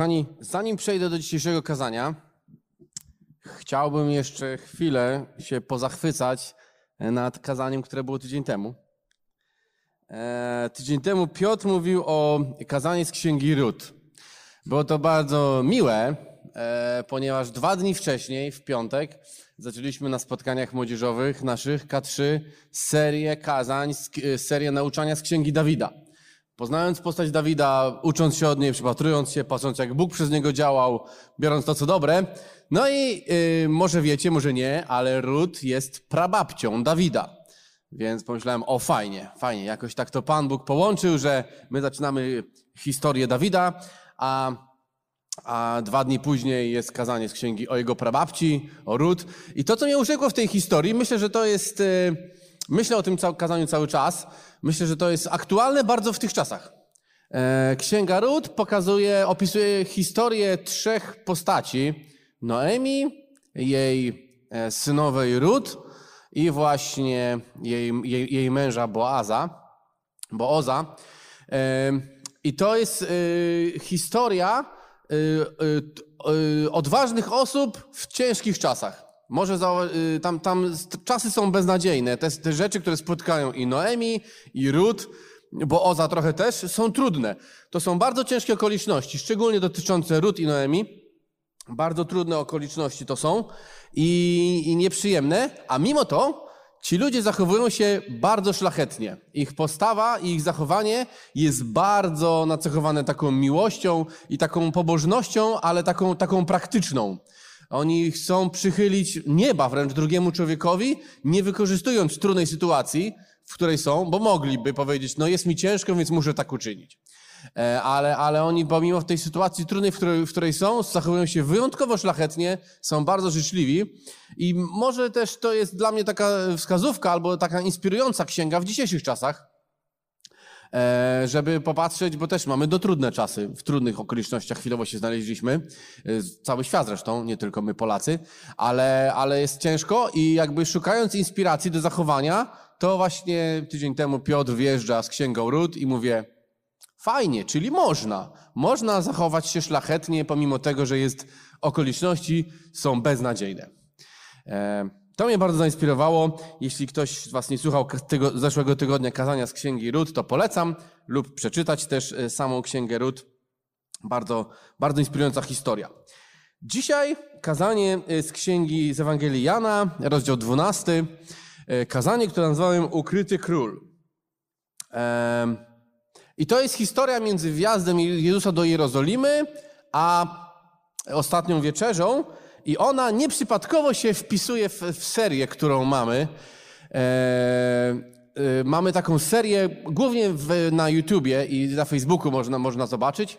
Kochani, zanim przejdę do dzisiejszego kazania, chciałbym jeszcze chwilę się pozachwycać nad kazaniem, które było tydzień temu. E, tydzień temu Piotr mówił o kazaniu z Księgi Rut. Było to bardzo miłe, e, ponieważ dwa dni wcześniej, w piątek, zaczęliśmy na spotkaniach młodzieżowych naszych K3 serię kazań, serię nauczania z Księgi Dawida. Poznając postać Dawida, ucząc się od niej, przypatrując się, patrząc jak Bóg przez niego działał, biorąc to co dobre. No i yy, może wiecie, może nie, ale Rut jest prababcią Dawida. Więc pomyślałem, o fajnie, fajnie, jakoś tak to Pan Bóg połączył, że my zaczynamy historię Dawida, a, a dwa dni później jest kazanie z księgi o jego prababci, o Rut. I to, co mnie urzekło w tej historii, myślę, że to jest... Yy, Myślę o tym kazaniu cały czas. Myślę, że to jest aktualne bardzo w tych czasach. E, Księga Rut pokazuje, opisuje historię trzech postaci. Noemi, jej e, synowej Rut i właśnie jej, jej, jej męża Boaza, Booza. E, I to jest historia odważnych osób w ciężkich czasach. Może za, y, tam, tam czasy są beznadziejne. Te, te rzeczy, które spotkają i Noemi, i Rut, bo Oza trochę też, są trudne. To są bardzo ciężkie okoliczności, szczególnie dotyczące Rut i Noemi. Bardzo trudne okoliczności to są i, i nieprzyjemne, a mimo to ci ludzie zachowują się bardzo szlachetnie. Ich postawa i ich zachowanie jest bardzo nacechowane taką miłością i taką pobożnością, ale taką, taką praktyczną. Oni chcą przychylić nieba wręcz drugiemu człowiekowi, nie wykorzystując trudnej sytuacji, w której są, bo mogliby powiedzieć, no jest mi ciężko, więc muszę tak uczynić. E, ale, ale oni pomimo tej sytuacji trudnej, w której, w której są, zachowują się wyjątkowo szlachetnie, są bardzo życzliwi i może też to jest dla mnie taka wskazówka albo taka inspirująca księga w dzisiejszych czasach, żeby popatrzeć, bo też mamy do trudne czasy, w trudnych okolicznościach chwilowo się znaleźliśmy, e, cały świat zresztą, nie tylko my Polacy, ale, ale jest ciężko i jakby szukając inspiracji do zachowania, to właśnie tydzień temu Piotr wjeżdża z księgą Ród i mówię, fajnie, czyli można. Można zachować się szlachetnie, pomimo tego, że jest okoliczności są beznadziejne. E, to mnie bardzo zainspirowało. Jeśli ktoś z Was nie słuchał tego, zeszłego tygodnia kazania z Księgi Rut, to polecam lub przeczytać też e, samą Księgę Rut. Bardzo, bardzo inspirująca historia. Dzisiaj kazanie e, z Księgi z Ewangelii Jana, rozdział 12. E, kazanie, które nazwałem Ukryty Król. I to jest historia między wjazdem Jezusa do Jerozolimy, a ostatnią wieczerzą, i ona nieprzypadkowo się wpisuje w, w serię, którą mamy. E, e, mamy taką serię, głównie w, na YouTubie i na Facebooku można, można zobaczyć.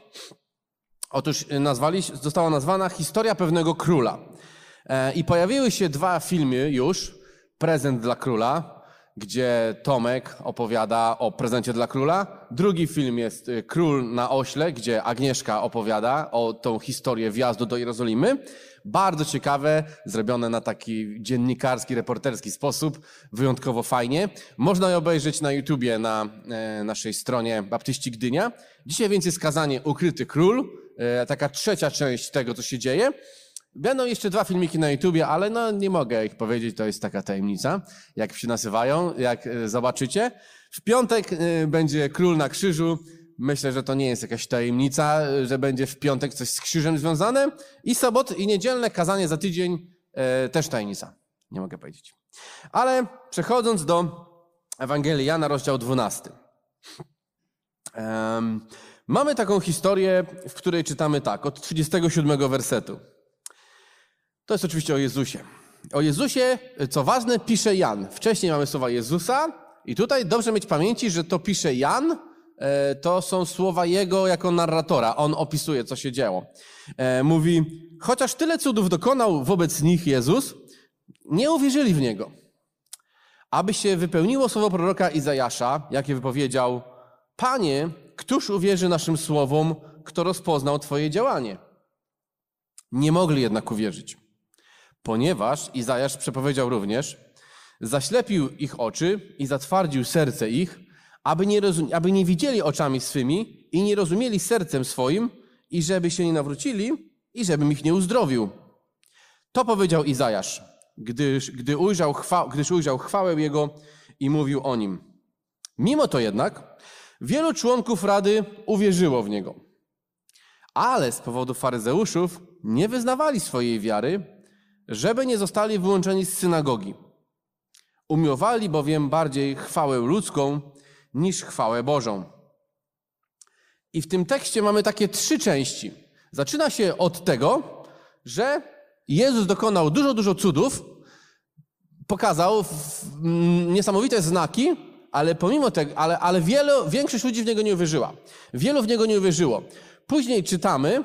Otóż nazwali, została nazwana Historia pewnego króla. E, I pojawiły się dwa filmy już. Prezent dla króla gdzie Tomek opowiada o prezencie dla króla. Drugi film jest y, Król na ośle, gdzie Agnieszka opowiada o tą historię wjazdu do Jerozolimy. Bardzo ciekawe, zrobione na taki dziennikarski, reporterski sposób, wyjątkowo fajnie. Można je obejrzeć na YouTubie, na e, naszej stronie Baptyści Gdynia. Dzisiaj więc jest kazanie Ukryty Król, e, taka trzecia część tego, co się dzieje. Będą jeszcze dwa filmiki na YouTubie, ale no nie mogę ich powiedzieć, to jest taka tajemnica, jak się nazywają, jak e, zobaczycie. W piątek będzie Król na krzyżu. Myślę, że to nie jest jakaś tajemnica, e, że będzie w piątek coś z krzyżem związane. I sobot i niedzielne kazanie za tydzień też tajemnica. Nie mogę powiedzieć. Ale przechodząc do Ewangelii Jana, rozdział 12. Um, mamy taką historię, w której czytamy tak, od 37 wersetu. To jest oczywiście o Jezusie. O Jezusie, co ważne, pisze Jan. Wcześniej mamy słowa Jezusa i tutaj dobrze mieć pamięci, że to pisze Jan, e, to są słowa Jego jako narratora. On opisuje, co się działo. E, mówi, chociaż tyle cudów dokonał wobec nich Jezus, nie uwierzyli w Niego. Aby się wypełniło słowo proroka Izajasza, jakie wypowiedział, Panie, któż uwierzy naszym słowom, kto rozpoznał Twoje działanie? Nie mogli jednak uwierzyć. Ponieważ Izajasz przepowiedział również, zaślepił ich oczy i zatwardził serce ich, aby nie, aby nie widzieli oczami swymi i nie rozumieli sercem swoim i żeby się nie nawrócili i żebym ich nie uzdrowił. To powiedział Izajasz, gdyż, gdy ujrzał chwa, gdyż ujrzał chwałę Jego i mówił o Nim. Mimo to jednak wielu członków Rady uwierzyło w Niego. Ale z powodu faryzeuszów nie wyznawali swojej wiary, żeby nie zostali wyłączeni z synagogi. Umiłowali bowiem bardziej chwałę ludzką niż chwałę Bożą. I w tym tekście mamy takie trzy części. Zaczyna się od tego, że Jezus dokonał dużo, dużo cudów, pokazał niesamowite znaki, ale pomimo tego, ale, ale wielu, większość ludzi w niego nie uwierzyła. Wielu w niego nie uwierzyło. Później czytamy,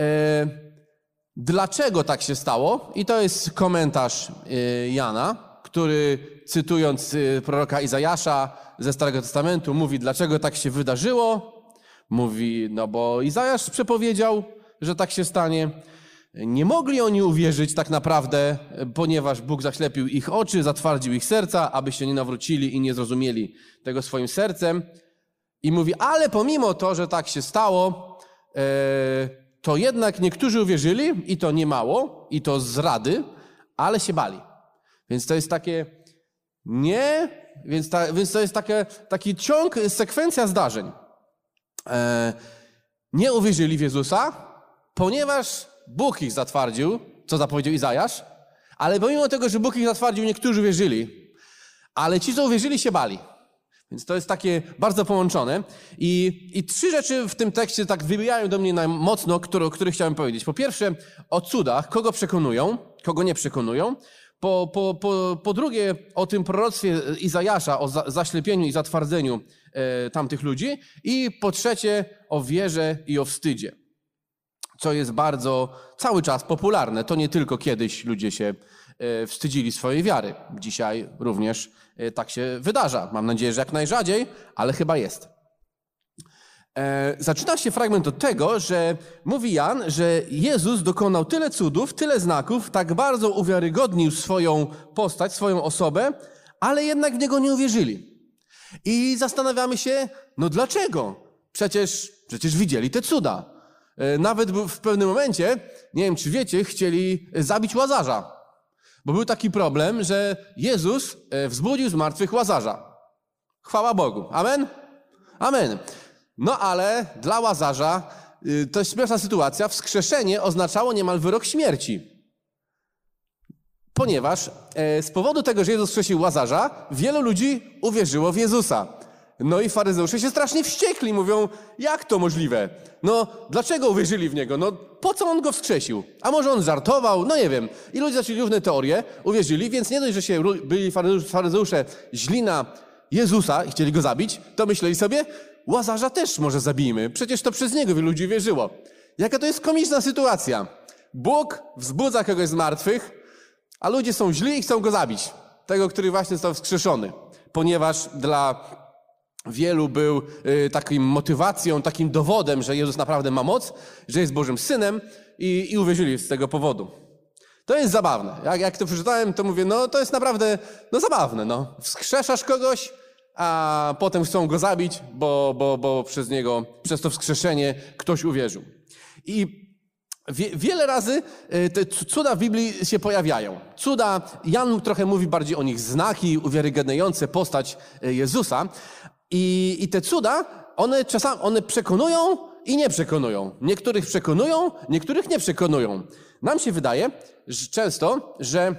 e, dlaczego tak się stało, i to jest komentarz e, Jana, który cytując e, proroka Izajasza ze Starego Testamentu mówi, dlaczego tak się wydarzyło. Mówi, no bo Izajasz przepowiedział, że tak się stanie. Nie mogli oni uwierzyć tak naprawdę, ponieważ Bóg zaślepił ich oczy, zatwardził ich serca, aby się nie nawrócili i nie zrozumieli tego swoim sercem. I mówi, ale pomimo to, że tak się stało, e, to jednak niektórzy uwierzyli i to nie mało, i to z rady, ale się bali. Więc to jest takie nie, więc, ta, więc to jest takie, taki ciąg, sekwencja zdarzeń. E, nie uwierzyli w Jezusa, ponieważ Bóg ich zatwardził, co zapowiedział Izajasz, ale pomimo tego, że Bóg ich zatwardził, niektórzy wierzyli, ale ci, co uwierzyli, się bali. Więc to jest takie bardzo połączone. I, I trzy rzeczy w tym tekście tak wybijają do mnie mocno, które, o których chciałem powiedzieć. Po pierwsze, o cudach, kogo przekonują, kogo nie przekonują. Po, po, po, po drugie, o tym proroctwie Izajasza, o za, zaślepieniu i zatwardzeniu e, tamtych ludzi. I po trzecie, o wierze i o wstydzie co jest bardzo cały czas popularne. To nie tylko kiedyś ludzie się e, wstydzili swojej wiary. Dzisiaj również e, tak się wydarza. Mam nadzieję, że jak najrzadziej, ale chyba jest. E, zaczyna się fragment od tego, że mówi Jan, że Jezus dokonał tyle cudów, tyle znaków, tak bardzo uwiarygodnił swoją postać, swoją osobę, ale jednak w niego nie uwierzyli. I zastanawiamy się, no dlaczego? Przecież, przecież widzieli te cuda. E, nawet w pewnym momencie, nie wiem czy wiecie, chcieli zabić łazarza. Bo był taki problem, że Jezus e, wzbudził z martwych łazarza. Chwała Bogu. Amen? Amen. No ale dla łazarza y, to jest śmieszna sytuacja. Wskrzeszenie oznaczało niemal wyrok śmierci. Ponieważ e, z powodu tego, że Jezus wskrzesił łazarza, wielu ludzi uwierzyło w Jezusa. No i faryzeusze się strasznie wściekli, mówią, jak to możliwe? No, dlaczego uwierzyli w niego? No, po co on go wskrzesił? A może on żartował? No nie wiem. I ludzie zaczęli różne teorie, uwierzyli, więc nie dość, że się byli faryzeusze źli na Jezusa i chcieli go zabić, to myśleli sobie, Łazarza też może zabijmy. Przecież to przez niego wielu ludzi wierzyło. Jaka to jest komiczna sytuacja. Bóg wzbudza kogoś z martwych, a ludzie są źli i chcą go zabić. Tego, który właśnie został wskrzeszony. Ponieważ dla wielu był y, takim motywacją, takim dowodem, że Jezus naprawdę ma moc, że jest Bożym Synem i, i uwierzyli z tego powodu. To jest zabawne. Jak, jak to przeczytałem, to mówię, no to jest naprawdę no, zabawne. No. Wskrzeszasz kogoś, a potem chcą go zabić, bo, bo, bo przez niego, przez to wskrzeszenie ktoś uwierzył. I Wie, wiele razy y, te cuda w Biblii się pojawiają. Cuda, Jan trochę mówi bardziej o nich znaki uwiarygadniające postać y, Jezusa, i, I te cuda, one czasami, one przekonują i nie przekonują. Niektórych przekonują, niektórych nie przekonują. Nam się wydaje że często, że,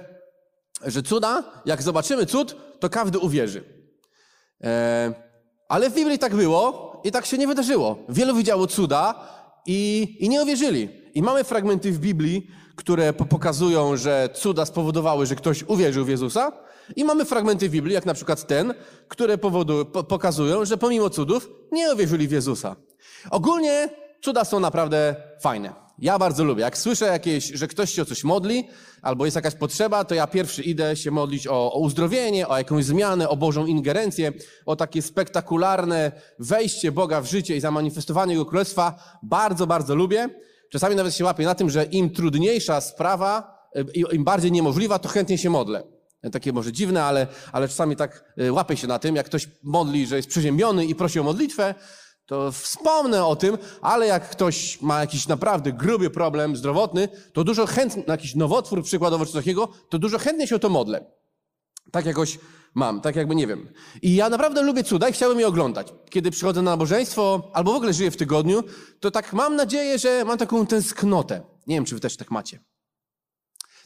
że cuda, jak zobaczymy cud, to każdy uwierzy. E, ale w Biblii tak było i tak się nie wydarzyło. Wielu widziało cuda i, i nie uwierzyli. I mamy fragmenty w Biblii, które pokazują, że cuda spowodowały, że ktoś uwierzył w Jezusa, i mamy fragmenty w Biblii, jak na przykład ten, które po, pokazują, że pomimo cudów nie uwierzyli w Jezusa. Ogólnie cuda są naprawdę fajne. Ja bardzo lubię. Jak słyszę jakieś, że ktoś się o coś modli, albo jest jakaś potrzeba, to ja pierwszy idę się modlić o, o uzdrowienie, o jakąś zmianę, o Bożą ingerencję, o takie spektakularne wejście Boga w życie i zamanifestowanie Jego Królestwa. Bardzo, bardzo lubię. Czasami nawet się łapię na tym, że im trudniejsza sprawa, e, im bardziej niemożliwa, to chętnie się modlę. Takie może dziwne, ale, ale czasami tak e, łapię się na tym, jak ktoś modli, że jest przeziębiony i prosi o modlitwę, to wspomnę o tym, ale jak ktoś ma jakiś naprawdę gruby problem zdrowotny, to dużo chętnie, jakiś nowotwór przykładowo czy takiego, to dużo chętnie się o to modlę. Tak jakoś mam, tak jakby nie wiem. I ja naprawdę lubię cuda i chciałbym je oglądać. Kiedy przychodzę na nabożeństwo, albo w ogóle żyję w tygodniu, to tak mam nadzieję, że mam taką tęsknotę. Nie wiem, czy wy też tak macie.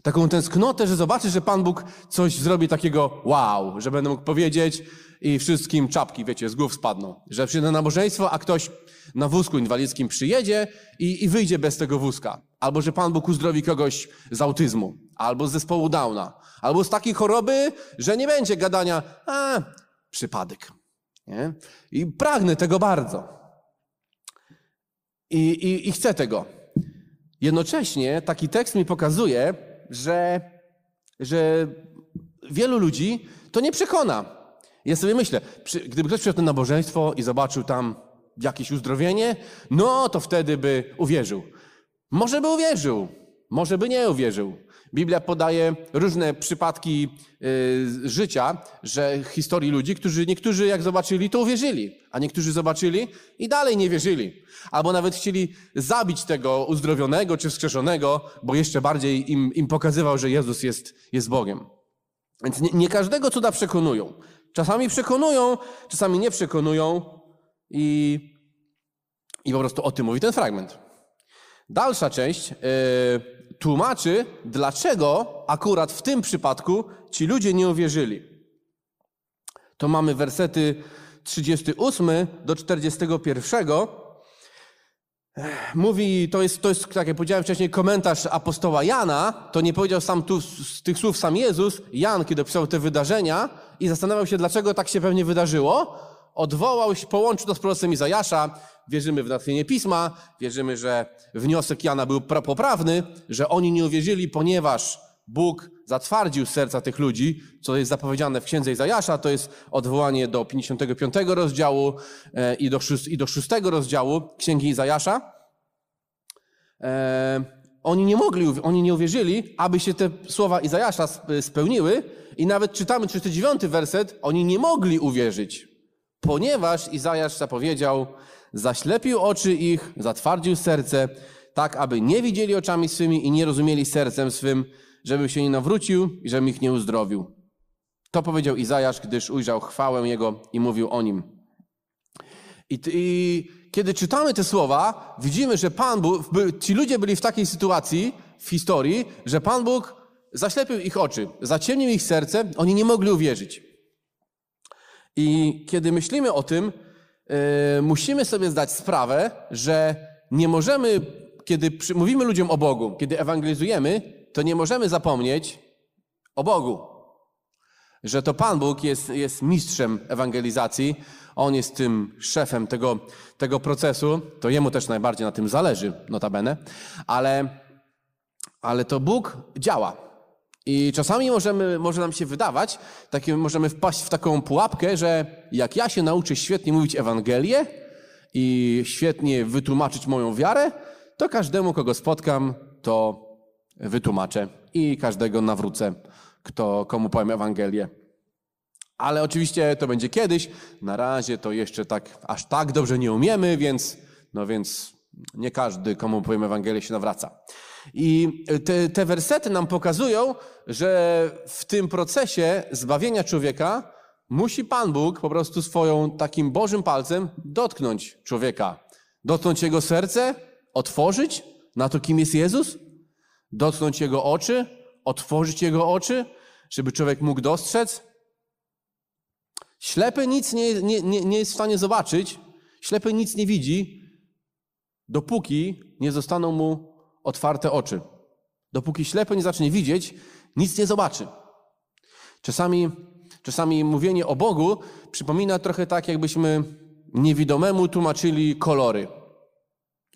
Taką tęsknotę, że zobaczę, że Pan Bóg coś zrobi takiego wow, że będę mógł powiedzieć i wszystkim czapki, wiecie, z głów spadną. Że przyjdę na nabożeństwo, a ktoś na wózku inwalidzkim przyjedzie i, i wyjdzie bez tego wózka. Albo że Pan Bóg uzdrowi kogoś z autyzmu, albo z zespołu Downa, albo z takiej choroby, że nie będzie gadania, a, przypadek. Nie? I pragnę tego bardzo. I, i, I chcę tego. Jednocześnie taki tekst mi pokazuje, że, że wielu ludzi to nie przekona. Ja sobie myślę, gdyby ktoś przyszedł na nabożeństwo i zobaczył tam jakieś uzdrowienie, no to wtedy by uwierzył. Może by uwierzył, może by nie uwierzył. Biblia podaje różne przypadki y, życia, że historii ludzi, którzy niektórzy jak zobaczyli, to uwierzyli, a niektórzy zobaczyli i dalej nie wierzyli. Albo nawet chcieli zabić tego uzdrowionego czy wskrzeszonego, bo jeszcze bardziej im, im pokazywał, że Jezus jest, jest Bogiem. Więc nie, nie każdego cuda przekonują. Czasami przekonują, czasami nie przekonują i, i po prostu o tym mówi ten fragment. Dalsza część. Yy, tłumaczy, dlaczego akurat w tym przypadku ci ludzie nie uwierzyli. To mamy wersety 38 do 41. Mówi, to jest, to jest, tak jak powiedziałem wcześniej, komentarz apostoła Jana. To nie powiedział sam tu z tych słów sam Jezus. Jan, kiedy opisał te wydarzenia i zastanawiał się, dlaczego tak się pewnie wydarzyło, odwołał się, połączył to z proroctwem Izajasza, wierzymy w natchnienie Pisma, wierzymy, że wniosek Jana był poprawny, że oni nie uwierzyli, ponieważ Bóg zatwardził serca tych ludzi, co jest zapowiedziane w księdze Izajasza, to jest odwołanie do 55 rozdziału e, i do, 6, i do 6 rozdziału księgi Izajasza. E, oni nie mogli, oni nie uwierzyli, aby się te słowa Izajasza spełniły i nawet czytamy 39 werset, oni nie mogli uwierzyć, ponieważ Izajasz zapowiedział, zaślepił oczy ich, zatwardził serce, tak aby nie widzieli oczami swymi i nie rozumieli sercem swym, żeby się nie nawrócił i żebym ich nie uzdrowił. To powiedział Izajasz, gdyż ujrzał chwałę Jego i mówił o Nim. I, I, kiedy czytamy te słowa, widzimy, że Pan Bóg, ci ludzie byli w takiej sytuacji w historii, że Pan Bóg zaślepił ich oczy, zaciemnił ich serce, oni nie mogli uwierzyć. I kiedy myślimy o tym, yy, musimy sobie zdać sprawę, że nie możemy, kiedy przy, mówimy ludziom o Bogu, kiedy ewangelizujemy, to nie możemy zapomnieć o Bogu. Że to Pan Bóg jest, jest mistrzem ewangelizacji, On jest tym szefem tego, tego procesu, to Jemu też najbardziej na tym zależy, notabene, ale, ale to Bóg działa. I czasami możemy, może nam się wydawać, takie, możemy wpaść w taką pułapkę, że jak ja się nauczę świetnie mówić Ewangelię i świetnie wytłumaczyć moją wiarę, to każdemu, kogo spotkam, to wytłumaczę i każdego nawrócę, kto, komu powiem Ewangelię. Ale oczywiście to będzie kiedyś. Na razie to jeszcze tak, aż tak dobrze nie umiemy, więc, no więc nie każdy, komu powiem Ewangelię, się nawraca. I te, te wersety nam pokazują, że w tym procesie zbawienia człowieka musi Pan Bóg po prostu swoją takim Bożym palcem dotknąć człowieka. Dotknąć jego serce, otworzyć na to, kim jest Jezus, dotknąć jego oczy, otworzyć jego oczy, żeby człowiek mógł dostrzec. Ślepy nic nie, nie, nie, jest w stanie zobaczyć, ślepy nic nie widzi, dopóki nie zostaną mu otwarte oczy. Dopóki ślepy nie zacznie widzieć, nic nie zobaczy. Czasami, czasami mówienie o Bogu przypomina trochę tak, jakbyśmy niewidomemu tłumaczyli kolory.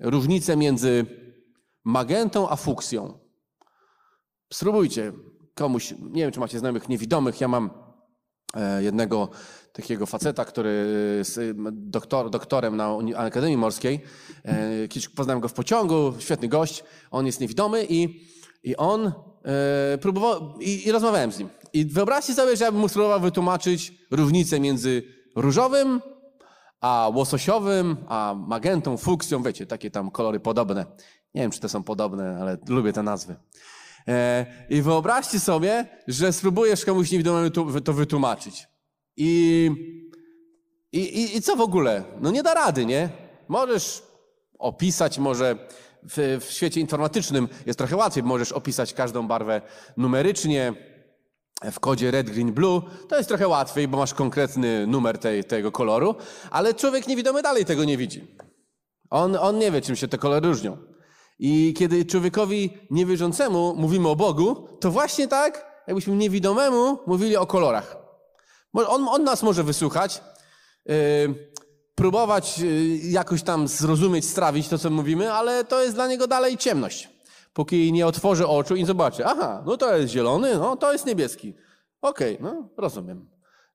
Różnicę między magentą a fuksją. Spróbujcie komuś, nie wiem, czy macie znajomych niewidomych, ja mam e, jednego takiego faceta, który jest doktor, doktorem na Akademii Morskiej. E, kiedyś poznałem go w pociągu, świetny gość, on jest niewidomy i, i on e, próbował, i, i rozmawiałem z nim. I wyobraźcie sobie, że ja bym mu spróbował wytłumaczyć różnicę między różowym a łososiowym, a magentą, fuksją, wiecie, takie tam kolory podobne. Nie wiem, czy te są podobne, ale lubię te nazwy. E, I wyobraźcie sobie, że spróbujesz komuś niewidomemu to, wytłumaczyć. I, i, I co w ogóle? No nie da rady, nie? Możesz opisać może w, w świecie informatycznym jest trochę łatwiej, możesz opisać każdą barwę numerycznie, w kodzie red, green, blue, to jest trochę łatwiej, bo masz konkretny numer tej, tego koloru, ale człowiek niewidomy dalej tego nie widzi. On, on nie wie, czym się te kolory różnią. I kiedy człowiekowi niewierzącemu mówimy o Bogu, to właśnie tak, jakbyśmy niewidomemu mówili o kolorach. On, on nas może wysłuchać, yy, próbować yy, jakoś tam zrozumieć, strawić to, co mówimy, ale to jest dla niego dalej ciemność póki nie otworzy oczu i zobaczy, aha, no to jest zielony, no to jest niebieski. Okej, okay, no rozumiem.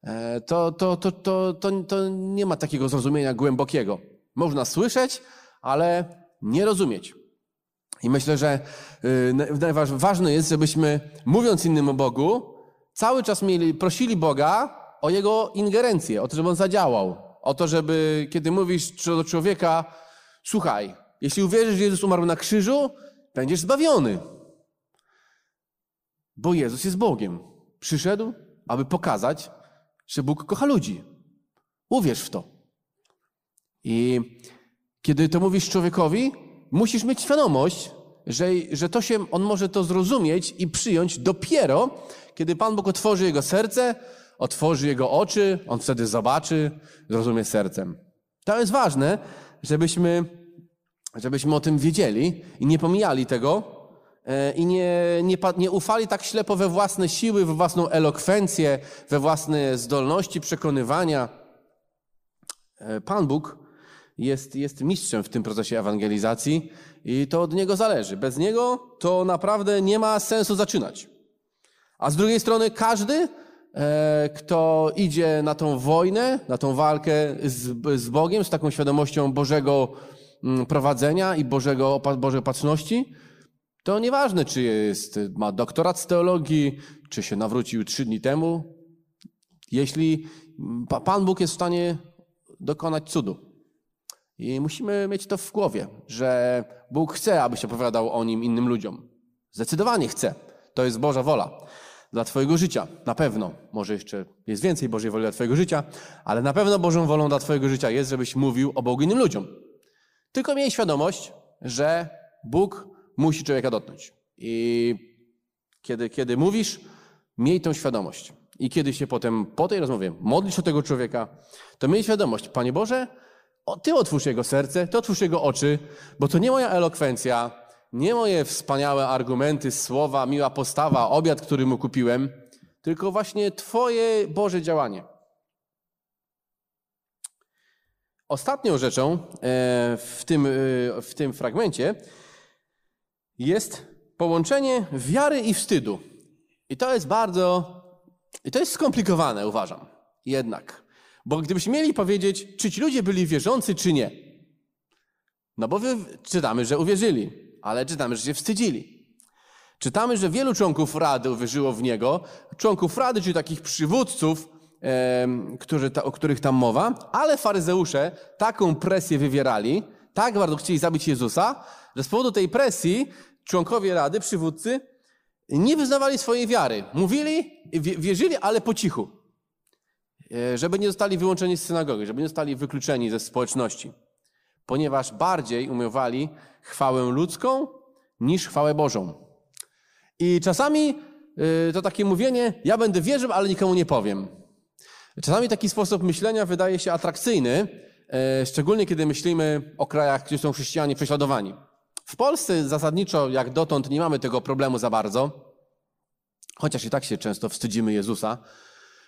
E, to, to, to, to, to, to nie ma takiego zrozumienia głębokiego. Można słyszeć, ale nie rozumieć. I myślę, że y, ważne jest, żebyśmy, mówiąc innym o Bogu, cały czas mieli, prosili Boga o Jego ingerencję, o to, żeby On zadziałał. O to, żeby, kiedy mówisz do człowieka, słuchaj, jeśli uwierzysz, że Jezus umarł na krzyżu, będziesz zbawiony. Bo Jezus jest Bogiem. Przyszedł, aby pokazać, że Bóg kocha ludzi. Uwierz w to. I kiedy to mówisz człowiekowi, musisz mieć świadomość, że, że to się, on może to zrozumieć i przyjąć dopiero, kiedy Pan Bóg otworzy jego serce, otworzy jego oczy, on wtedy zobaczy, zrozumie sercem. To jest ważne, żebyśmy żebyśmy o tym wiedzieli i nie pomijali tego e, i nie, nie, nie ufali tak ślepo we własne siły, we własną elokwencję, we własne zdolności przekonywania. E, Pan Bóg jest, jest mistrzem w tym procesie ewangelizacji i to od Niego zależy. Bez Niego to naprawdę nie ma sensu zaczynać. A z drugiej strony każdy, kto idzie na tą wojnę, na tą walkę z, z Bogiem, z taką świadomością Bożego Mm, prowadzenia i Bożego, Bożej opatrzności, to nieważne, czy jest, ma doktorat z teologii, czy się nawrócił trzy dni temu. Jeśli Pan Bóg jest w stanie dokonać cudu. I musimy mieć to w głowie, że Bóg chce, abyś opowiadał o nim innym ludziom. Zdecydowanie chce. To jest Boża wola dla Twojego życia. Na pewno. Może jeszcze jest więcej Bożej woli dla Twojego życia, ale na pewno Bożą wolą dla Twojego życia jest, żebyś mówił o Bogu innym ludziom. Tylko miej świadomość, że Bóg musi człowieka dotknąć. I kiedy, kiedy mówisz, miej tą świadomość. I kiedy się potem po tej rozmowie modlisz o tego człowieka, to miej świadomość, Panie Boże, o, Ty otwórz jego serce, Ty otwórz jego oczy, bo to nie moja elokwencja, nie moje wspaniałe argumenty, słowa, miła postawa, obiad, który mu kupiłem, tylko właśnie Twoje Boże działanie. Ostatnią rzeczą e, w tym, e, w tym fragmencie jest połączenie wiary i wstydu. I to jest bardzo, i to jest skomplikowane, uważam. Jednak. Bo gdybyśmy mieli powiedzieć, czy ci ludzie byli wierzący, czy nie. No bo czytamy, że uwierzyli, ale czytamy, że się wstydzili. Czytamy, że wielu członków Rady uwierzyło w Niego, członków Rady, czyli takich przywódców, którzy, o których tam mowa, ale faryzeusze taką presję wywierali, tak bardzo chcieli zabić Jezusa, że z powodu tej presji członkowie Rady, przywódcy, nie wyznawali swojej wiary. Mówili, wierzyli, ale po cichu. E, żeby nie zostali wyłączeni z synagogi, żeby nie zostali wykluczeni ze społeczności. Ponieważ bardziej umiewali chwałę ludzką niż chwałę Bożą. I czasami e, to takie mówienie, ja będę wierzył, ale nikomu nie powiem. Czasami taki sposób myślenia wydaje się atrakcyjny, e, szczególnie kiedy myślimy o krajach, gdzie są chrześcijanie prześladowani. W Polsce zasadniczo, jak dotąd, nie mamy tego problemu za bardzo, chociaż i tak się często wstydzimy Jezusa.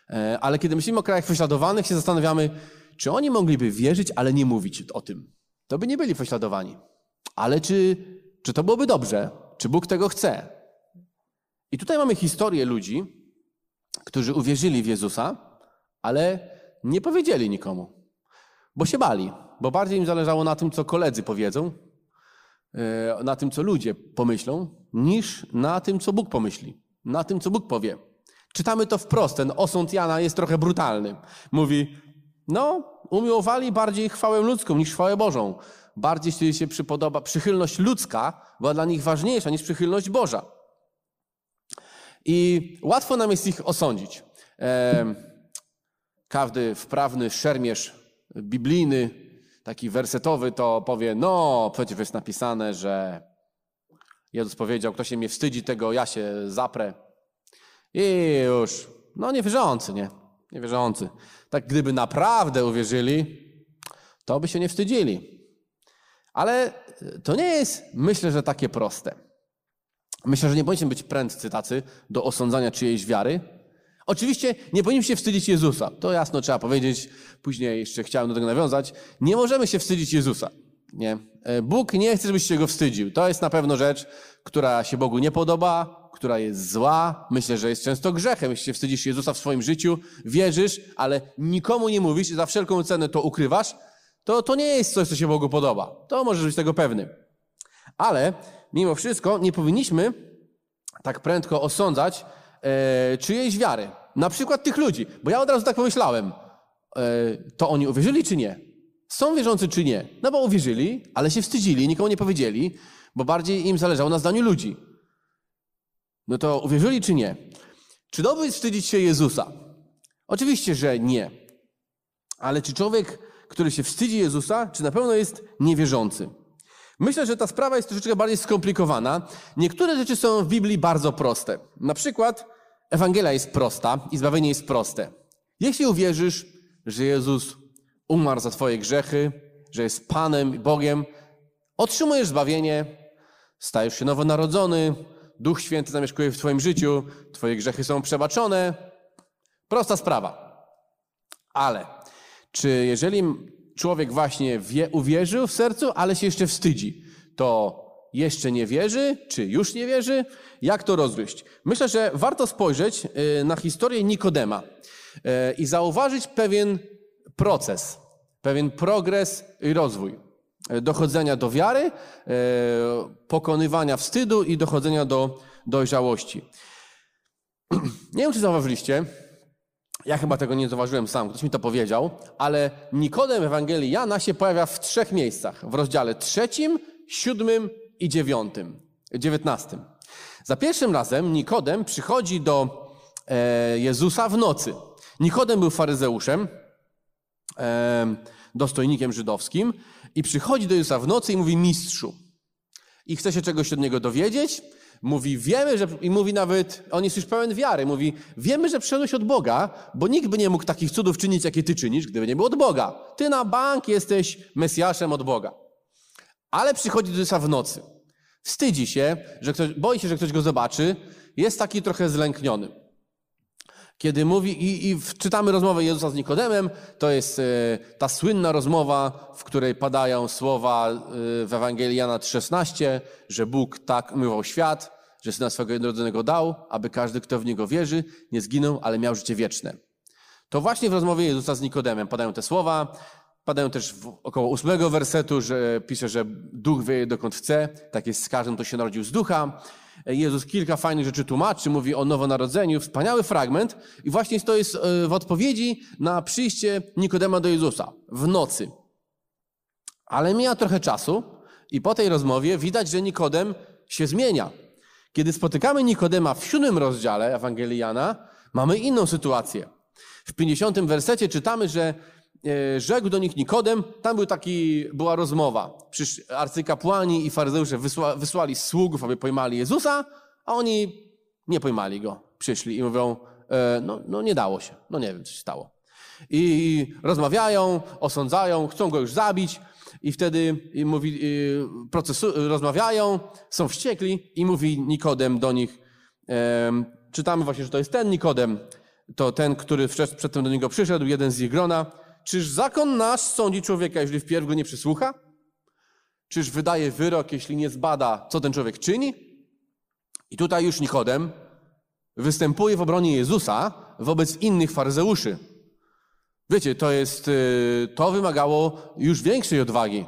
E, ale kiedy myślimy o krajach prześladowanych, się zastanawiamy, czy oni mogliby wierzyć, ale nie mówić o tym. To by nie byli prześladowani. Ale czy, czy to byłoby dobrze? Czy Bóg tego chce? I tutaj mamy historię ludzi, którzy uwierzyli w Jezusa, ale nie powiedzieli nikomu, bo się bali, bo bardziej im zależało na tym, co koledzy powiedzą, e, na tym, co ludzie pomyślą, niż na tym, co Bóg pomyśli, na tym, co Bóg powie. Czytamy to wprost. Ten osąd Jana jest trochę brutalny. Mówi, no, umiłowali bardziej chwałę ludzką niż chwałę Bożą. Bardziej się przypodoba, przychylność ludzka była dla nich ważniejsza niż przychylność Boża. I łatwo nam jest ich osądzić. Każdy wprawny szermierz biblijny, taki wersetowy, to powie: No, przecież jest napisane, że Jezus powiedział: Kto się mnie wstydzi, tego ja się zaprę. I już. No, niewierzący, nie? Niewierzący. Tak, gdyby naprawdę uwierzyli, to by się nie wstydzili. Ale to nie jest, myślę, że takie proste. Myślę, że nie powinniśmy być prędcy tacy do osądzania czyjejś wiary. Oczywiście nie powinniśmy się wstydzić Jezusa. To jasno trzeba powiedzieć. Później jeszcze chciałem do tego nawiązać. Nie możemy się wstydzić Jezusa. Nie. E, Bóg nie chce, żebyś się go wstydził. To jest na pewno rzecz, która się Bogu nie podoba, która jest zła. Myślę, że jest często grzechem, jeśli się wstydzisz Jezusa w swoim życiu, wierzysz, ale nikomu nie mówisz za wszelką cenę to ukrywasz, to, to nie jest coś, co się Bogu podoba. To możesz być tego pewny. Ale mimo wszystko nie powinniśmy tak prędko osądzać e, czyjejś wiary. Na przykład tych ludzi. Bo ja od razu tak pomyślałem. E, to oni uwierzyli czy nie? Są wierzący czy nie? No bo uwierzyli, ale się wstydzili, nikomu nie powiedzieli, bo bardziej im zależało na zdaniu ludzi. No to uwierzyli czy nie? Czy dobrze jest wstydzić się Jezusa? Oczywiście, że nie. Ale czy człowiek, który się wstydzi Jezusa, czy na pewno jest niewierzący? Myślę, że ta sprawa jest troszeczkę bardziej skomplikowana. Niektóre rzeczy są w Biblii bardzo proste. Na przykład Ewangelia jest prosta i zbawienie jest proste. Jeśli uwierzysz, że Jezus umarł za twoje grzechy, że jest Panem i Bogiem, otrzymujesz zbawienie, stajesz się nowonarodzony, Duch Święty zamieszkuje w twoim życiu, twoje grzechy są przebaczone. Prosta sprawa. Ale czy jeżeli człowiek właśnie wie, uwierzył w sercu, ale się jeszcze wstydzi, to jeszcze nie wierzy, czy już nie wierzy? Jak to rozgryźć? Myślę, że warto spojrzeć y, na historię Nikodema y, i zauważyć pewien proces, pewien progres i rozwój. y, Dochodzenia do wiary, y, pokonywania wstydu i dochodzenia do dojrzałości. Nie wiem, czy zauważyliście, ja chyba tego nie zauważyłem sam, ktoś mi to powiedział, ale Nikodem Ewangelii Jana się pojawia w trzech miejscach. W rozdziale trzecim, siódmym i dziewiątym, dziewiętnastym. Za pierwszym razem Nikodem przychodzi do e, Jezusa w nocy. Nikodem był faryzeuszem, e, dostojnikiem żydowskim i przychodzi do Jezusa w nocy i mówi mistrzu. I chce się czegoś od niego dowiedzieć. Mówi, wiemy, że, i mówi nawet, on jest już pełen wiary, mówi, wiemy, że przyszedłeś od Boga, bo nikt by nie mógł takich cudów czynić, jakie ty czynisz, gdyby nie był od Boga. Ty na bank jesteś Mesjaszem od Boga. Ale przychodzi do Jezusa w nocy. Wstydzi się, że ktoś, boi się, że ktoś go zobaczy. Jest taki trochę zlękniony. Kiedy mówi, i, i czytamy rozmowę Jezusa z Nikodemem, to jest e, ta słynna rozmowa, w której padają słowa e, w Ewangelii Jana 3,16, że Bóg tak umywał świat, że Syna swego jednorodzonego dał, aby każdy, kto w Niego wierzy, nie zginął, ale miał życie wieczne. To właśnie w rozmowie Jezusa z Nikodemem padają te słowa, padają też w około ósmego wersetu, że pisze, że duch wieje dokąd chce, tak jest z każdym, kto się narodził z ducha. Jezus kilka fajnych rzeczy tłumaczy, mówi o nowonarodzeniu, wspaniały fragment i właśnie to jest e, w odpowiedzi na przyjście Nikodema do Jezusa w nocy. Ale mija trochę czasu i po tej rozmowie widać, że Nikodem się zmienia. Kiedy spotykamy Nikodema w siódmym rozdziale Ewangelii Jana, mamy inną sytuację. W 50 wersecie czytamy, że e, rzekł do nich Nikodem, tam był taki, była rozmowa. Przysz, arcykapłani i faryzeusze wysła, wysłali sługów, aby pojmali Jezusa, a oni nie pojmali go. Przyszli i mówią, e, no, no nie dało się, no nie wiem, co się stało. I rozmawiają, osądzają, chcą go już zabić i wtedy i mówi, y, procesu, rozmawiają, są wściekli i mówi Nikodem do nich, em, czytamy właśnie, że to jest ten Nikodem, to ten, który przedtem do niego przyszedł, jeden z ich grona. Czyż zakon nasz sądzi człowieka, jeżeli wpierw go nie przysłucha? Czyż wydaje wyrok, jeśli nie zbada, co ten człowiek czyni? I tutaj już Nikodem występuje w obronie Jezusa wobec innych faryzeuszy. Wiecie, to jest, y, to wymagało już większej odwagi.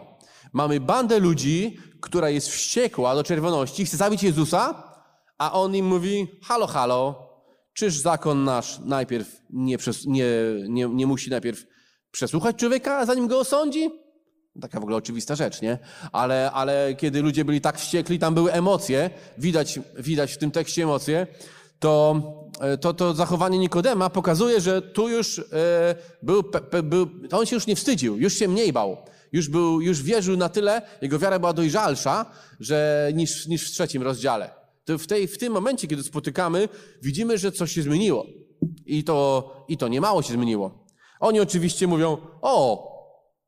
Mamy bandę ludzi, która jest wściekła do czerwoności, chce zabić Jezusa, a on im mówi, halo, halo, czyż zakon nasz najpierw nie, przes- nie, nie, nie musi najpierw Przesłuchać człowieka, zanim go osądzi? Taka w ogóle oczywista rzecz, nie? Ale, ale kiedy ludzie byli tak wściekli, tam były emocje, widać, widać w tym tekście emocje, to, to, to zachowanie Nikodema pokazuje, że tu już e, był, pe, był, to on się już nie wstydził, już się mniej bał. Już, był, już wierzył na tyle, jego wiara była dojrzalsza, że niż, niż w trzecim rozdziale. To w, tej, w tym momencie, kiedy spotykamy, widzimy, że coś się zmieniło. I to, I to niemało się zmieniło. Oni oczywiście mówią, o,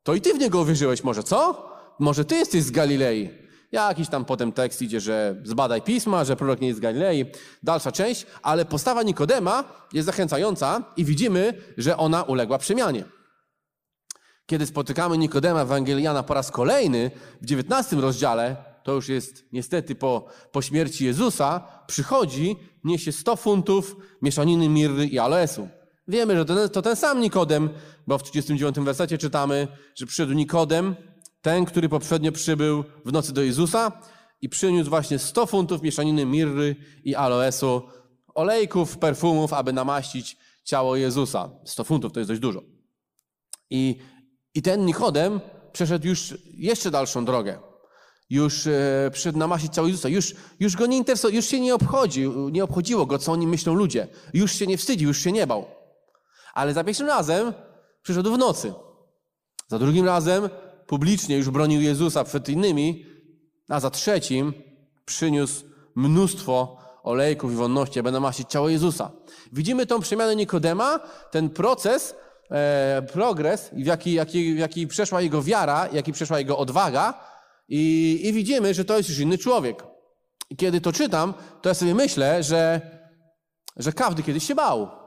to i ty w niego uwierzyłeś może, co? Może ty jesteś z Galilei. Jakiś tam potem tekst idzie, że zbadaj pisma, że prorok nie jest z Galilei. Dalsza część, ale postawa Nikodema jest zachęcająca i widzimy, że ona uległa przemianie. Kiedy spotykamy Nikodema Ewangeliana po raz kolejny w XIX rozdziale, to już jest niestety po, po śmierci Jezusa, przychodzi, niesie 100 funtów mieszaniny mirry i aloesu. Wiemy, że to ten, to ten sam Nikodem, bo w 39 wersecie czytamy, że przyszedł Nikodem, ten, który poprzednio przybył w nocy do Jezusa i przyniósł właśnie 100 funtów mieszaniny mirry i aloesu, olejków, perfumów, aby namaścić ciało Jezusa. 100 funtów to jest dość dużo. I, i ten Nikodem przeszedł już jeszcze dalszą drogę. Już e, przyszedł namaścić ciało Jezusa. Już, już go nie interesował, już się nie obchodził, nie obchodziło go, co o nim myślą ludzie. Już się nie wstydził, już się nie bał. Ale za pierwszym razem przyszedł w nocy. Za drugim razem publicznie już bronił Jezusa przed innymi, a za trzecim przyniósł mnóstwo olejków i wonności, aby namaścić ciało Jezusa. Widzimy tą przemianę Nikodema, ten proces, e, progres, w jaki, jaki, jaki przeszła jego wiara, jaki przeszła jego odwaga i, i widzimy, że to jest już inny człowiek. I kiedy to czytam, to ja sobie myślę, że, że każdy kiedyś się bał.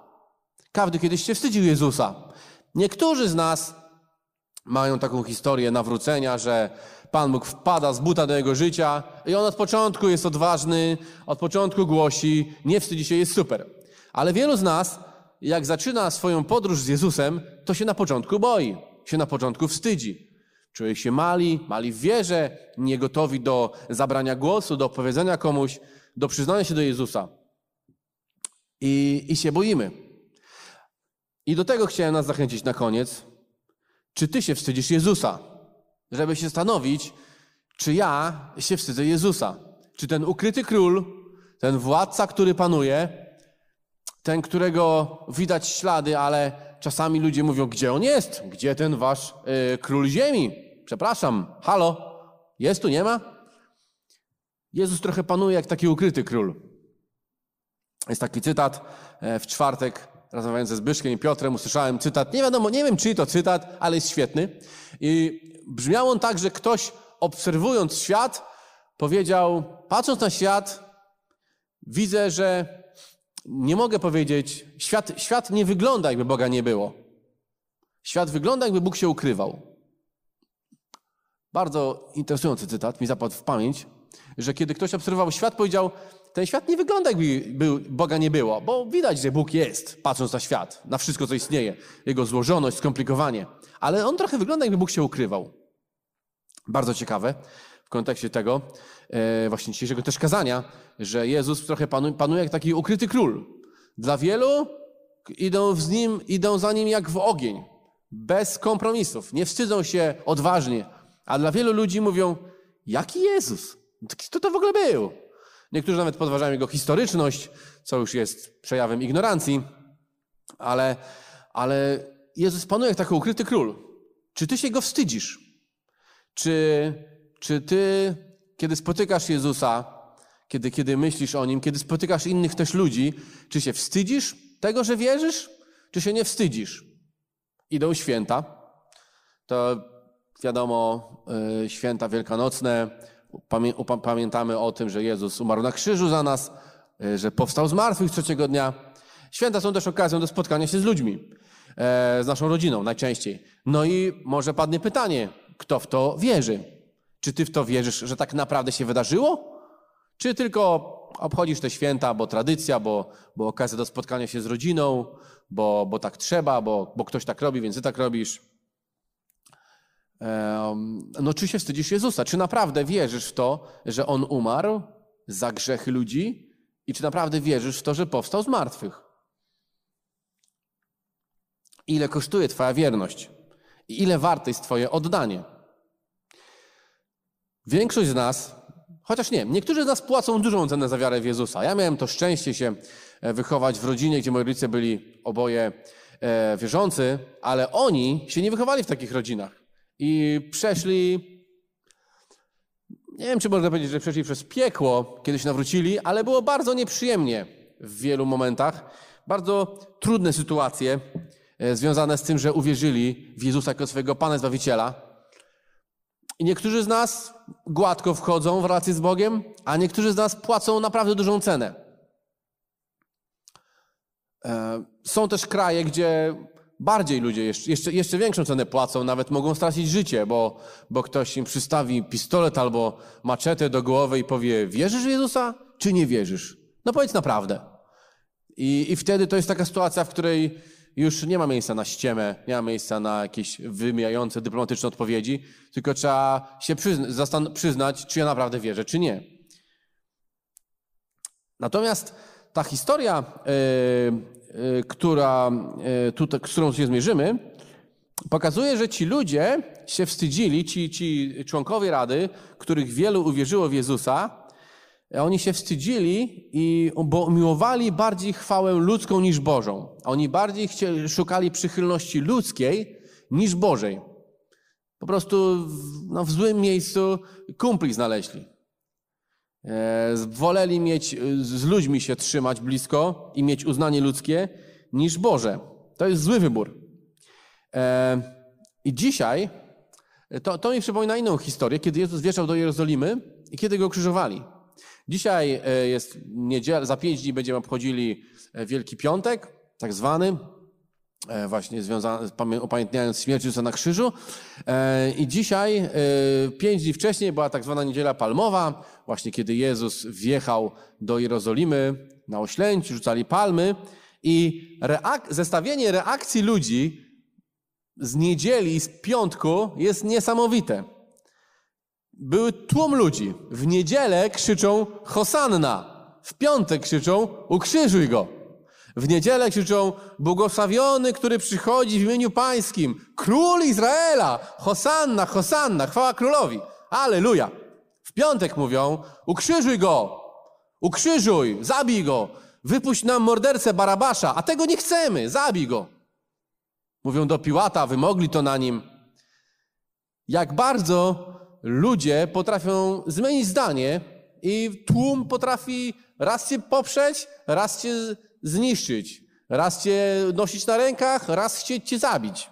Każdy kiedyś się wstydził Jezusa. Niektórzy z nas mają taką historię nawrócenia, że Pan Bóg wpada z buta do jego życia i on od początku jest odważny, od początku głosi, nie wstydzi się, jest super. Ale wielu z nas, jak zaczyna swoją podróż z Jezusem, to się na początku boi, się na początku wstydzi. Czuje się mali, mali w wierze, nie gotowi do zabrania głosu, do opowiedzenia komuś, do przyznania się do Jezusa. I, i się boimy. I do tego chciałem nas zachęcić na koniec. Czy ty się wstydzisz Jezusa? Żeby się stanowić, czy ja się wstydzę Jezusa? Czy ten ukryty król, ten władca, który panuje, ten, którego widać ślady, ale czasami ludzie mówią, gdzie on jest? Gdzie ten wasz yy, król ziemi? Przepraszam, halo, jest tu, nie ma? Jezus trochę panuje jak taki ukryty król. Jest taki cytat e, w czwartek rozmawiając ze Zbyszkiem i Piotrem, usłyszałem cytat, nie wiadomo, nie wiem czyj to cytat, ale jest świetny. I brzmiał on tak, że ktoś obserwując świat powiedział, patrząc na świat, widzę, że nie mogę powiedzieć, świat, świat nie wygląda jakby Boga nie było. Świat wygląda jakby Bóg się ukrywał. Bardzo interesujący cytat, mi zapadł w pamięć, że kiedy ktoś obserwował świat, powiedział, ten świat nie wygląda jakby był, Boga nie było, bo widać, że Bóg jest, patrząc na świat, na wszystko, co istnieje, jego złożoność, skomplikowanie. Ale on trochę wygląda, jakby Bóg się ukrywał. Bardzo ciekawe w kontekście tego, e, właśnie dzisiejszego też kazania, że Jezus trochę panuje, panuje jak taki ukryty król. Dla wielu idą, z nim, idą za nim jak w ogień, bez kompromisów, nie wstydzą się odważnie. A dla wielu ludzi mówią, jaki Jezus? Kto to w ogóle był? Niektórzy nawet podważają jego historyczność, co już jest przejawem ignorancji, ale, ale Jezus panuje jak taki ukryty król. Czy ty się go wstydzisz? Czy, czy ty, kiedy spotykasz Jezusa, kiedy, kiedy myślisz o nim, kiedy spotykasz innych też ludzi, czy się wstydzisz tego, że wierzysz, czy się nie wstydzisz? Idą święta. To wiadomo, y, święta wielkanocne, pamiętamy o tym, że Jezus umarł na krzyżu za nas, e, że powstał z martwych trzeciego dnia. Święta są też okazją do spotkania się z ludźmi, e, z naszą rodziną najczęściej. No i może padnie pytanie, kto w to wierzy? Czy ty w to wierzysz, że tak naprawdę się wydarzyło? Czy tylko obchodzisz te święta, bo tradycja, bo, bo okazja do spotkania się z rodziną, bo, bo tak trzeba, bo, bo ktoś tak robi, więc ty tak robisz? No czy się wstydzisz Jezusa? Czy naprawdę wierzysz w to, że On umarł za grzechy ludzi? I czy naprawdę wierzysz w to, że powstał z martwych? Ile kosztuje Twoja wierność? I ile warte jest Twoje oddanie? Większość z nas, chociaż nie, niektórzy z nas płacą dużą cenę za wiarę w Jezusa. Ja miałem to szczęście się e, wychować w rodzinie, gdzie moi rodzice byli oboje e, wierzący, ale oni się nie wychowali w takich rodzinach. I przeszli, nie wiem czy można powiedzieć, że przeszli przez piekło, kiedy się nawrócili, ale było bardzo nieprzyjemnie w wielu momentach. Bardzo trudne sytuacje e, związane z tym, że uwierzyli w Jezusa jako swojego Pana Zbawiciela. I niektórzy z nas gładko wchodzą w relację z Bogiem, a niektórzy z nas płacą naprawdę dużą cenę. E, Są też kraje, gdzie bardziej ludzie jeszcze, jeszcze, większą cenę płacą, nawet mogą stracić życie, bo, bo ktoś im przystawi pistolet albo maczetę do głowy i powie: Wierzysz w Jezusa, czy nie wierzysz? No powiedz naprawdę. I, I wtedy to jest taka sytuacja, w której już nie ma miejsca na ściemę, nie ma miejsca na jakieś wymijające dyplomatyczne odpowiedzi, tylko trzeba się przyzna, przyznać, czy ja naprawdę wierzę, czy nie. Natomiast ta historia, yy, która, yy, tutaj, z którą się zmierzymy, pokazuje, że ci ludzie się wstydzili, ci, ci członkowie Rady, których wielu uwierzyło w Jezusa, oni się wstydzili, i, bo miłowali bardziej chwałę ludzką niż Bożą. Oni bardziej chcieli, szukali przychylności ludzkiej niż Bożej. Po prostu w, no, w złym miejscu kumpli znaleźli. E, woleli mieć, z ludźmi się trzymać blisko i mieć uznanie ludzkie niż Boże. To jest zły wybór. E, I dzisiaj to, to mi przypomina inną historię, kiedy Jezus wjeżdżał do Jerozolimy i kiedy go krzyżowali. Dzisiaj e, jest niedziela, za pięć dni będziemy obchodzili e, Wielki Piątek, tak zwany, e, właśnie związany, upamiętniając śmierć Jezusa na krzyżu. I dzisiaj, pięć dni wcześniej, była tak zwana Niedziela Palmowa, właśnie kiedy Jezus wjechał do Jerozolimy na oślęciu, rzucali palmy i reak zestawienie reakcji ludzi z niedzieli i z piątku jest niesamowite. Były tłum ludzi. W niedzielę krzyczą Hosanna. W piątek krzyczą ukrzyżuj go. W niedzielę krzyczą błogosławiony, który przychodzi w imieniu pańskim. Król Izraela. Hosanna, Hosanna, chwała królowi. Aleluja. W piątek mówią ukrzyżuj go. Ukrzyżuj, zabij go. Wypuść nam mordercę Barabasza, a tego nie chcemy. Zabij go. Mówią do Piłata, wymogli to na nim. Jak bardzo ludzie potrafią zmienić zdanie i tłum potrafi raz cię poprzeć, raz cię zniszczyć, raz cię nosić na rękach, raz chcieć cię zabić.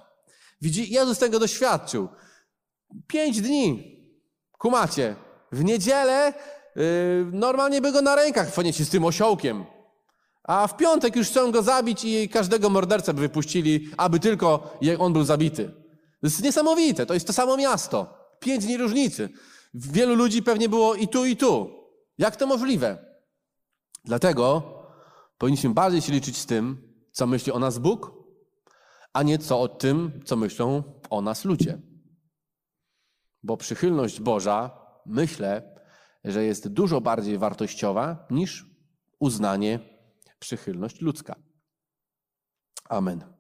Widzi, Jezus tego doświadczył. Pięć dni, kumacie, w niedzielę yy, normalnie by go na rękach ponieść z tym osiołkiem. A w piątek już chcą go zabić i każdego mordercę by wypuścili, aby tylko on był zabity. To jest niesamowite, to jest to samo miasto. Pięć dni różnicy. Wielu ludzi pewnie było i tu, i tu. Jak to możliwe? Dlatego powinniśmy bardziej się liczyć z tym, co myśli o nas Bóg, a nie co o tym, co myślą o nas ludzie. Bo przychylność Boża, myślę, że jest dużo bardziej wartościowa niż uznanie, przychylność ludzka. Amen.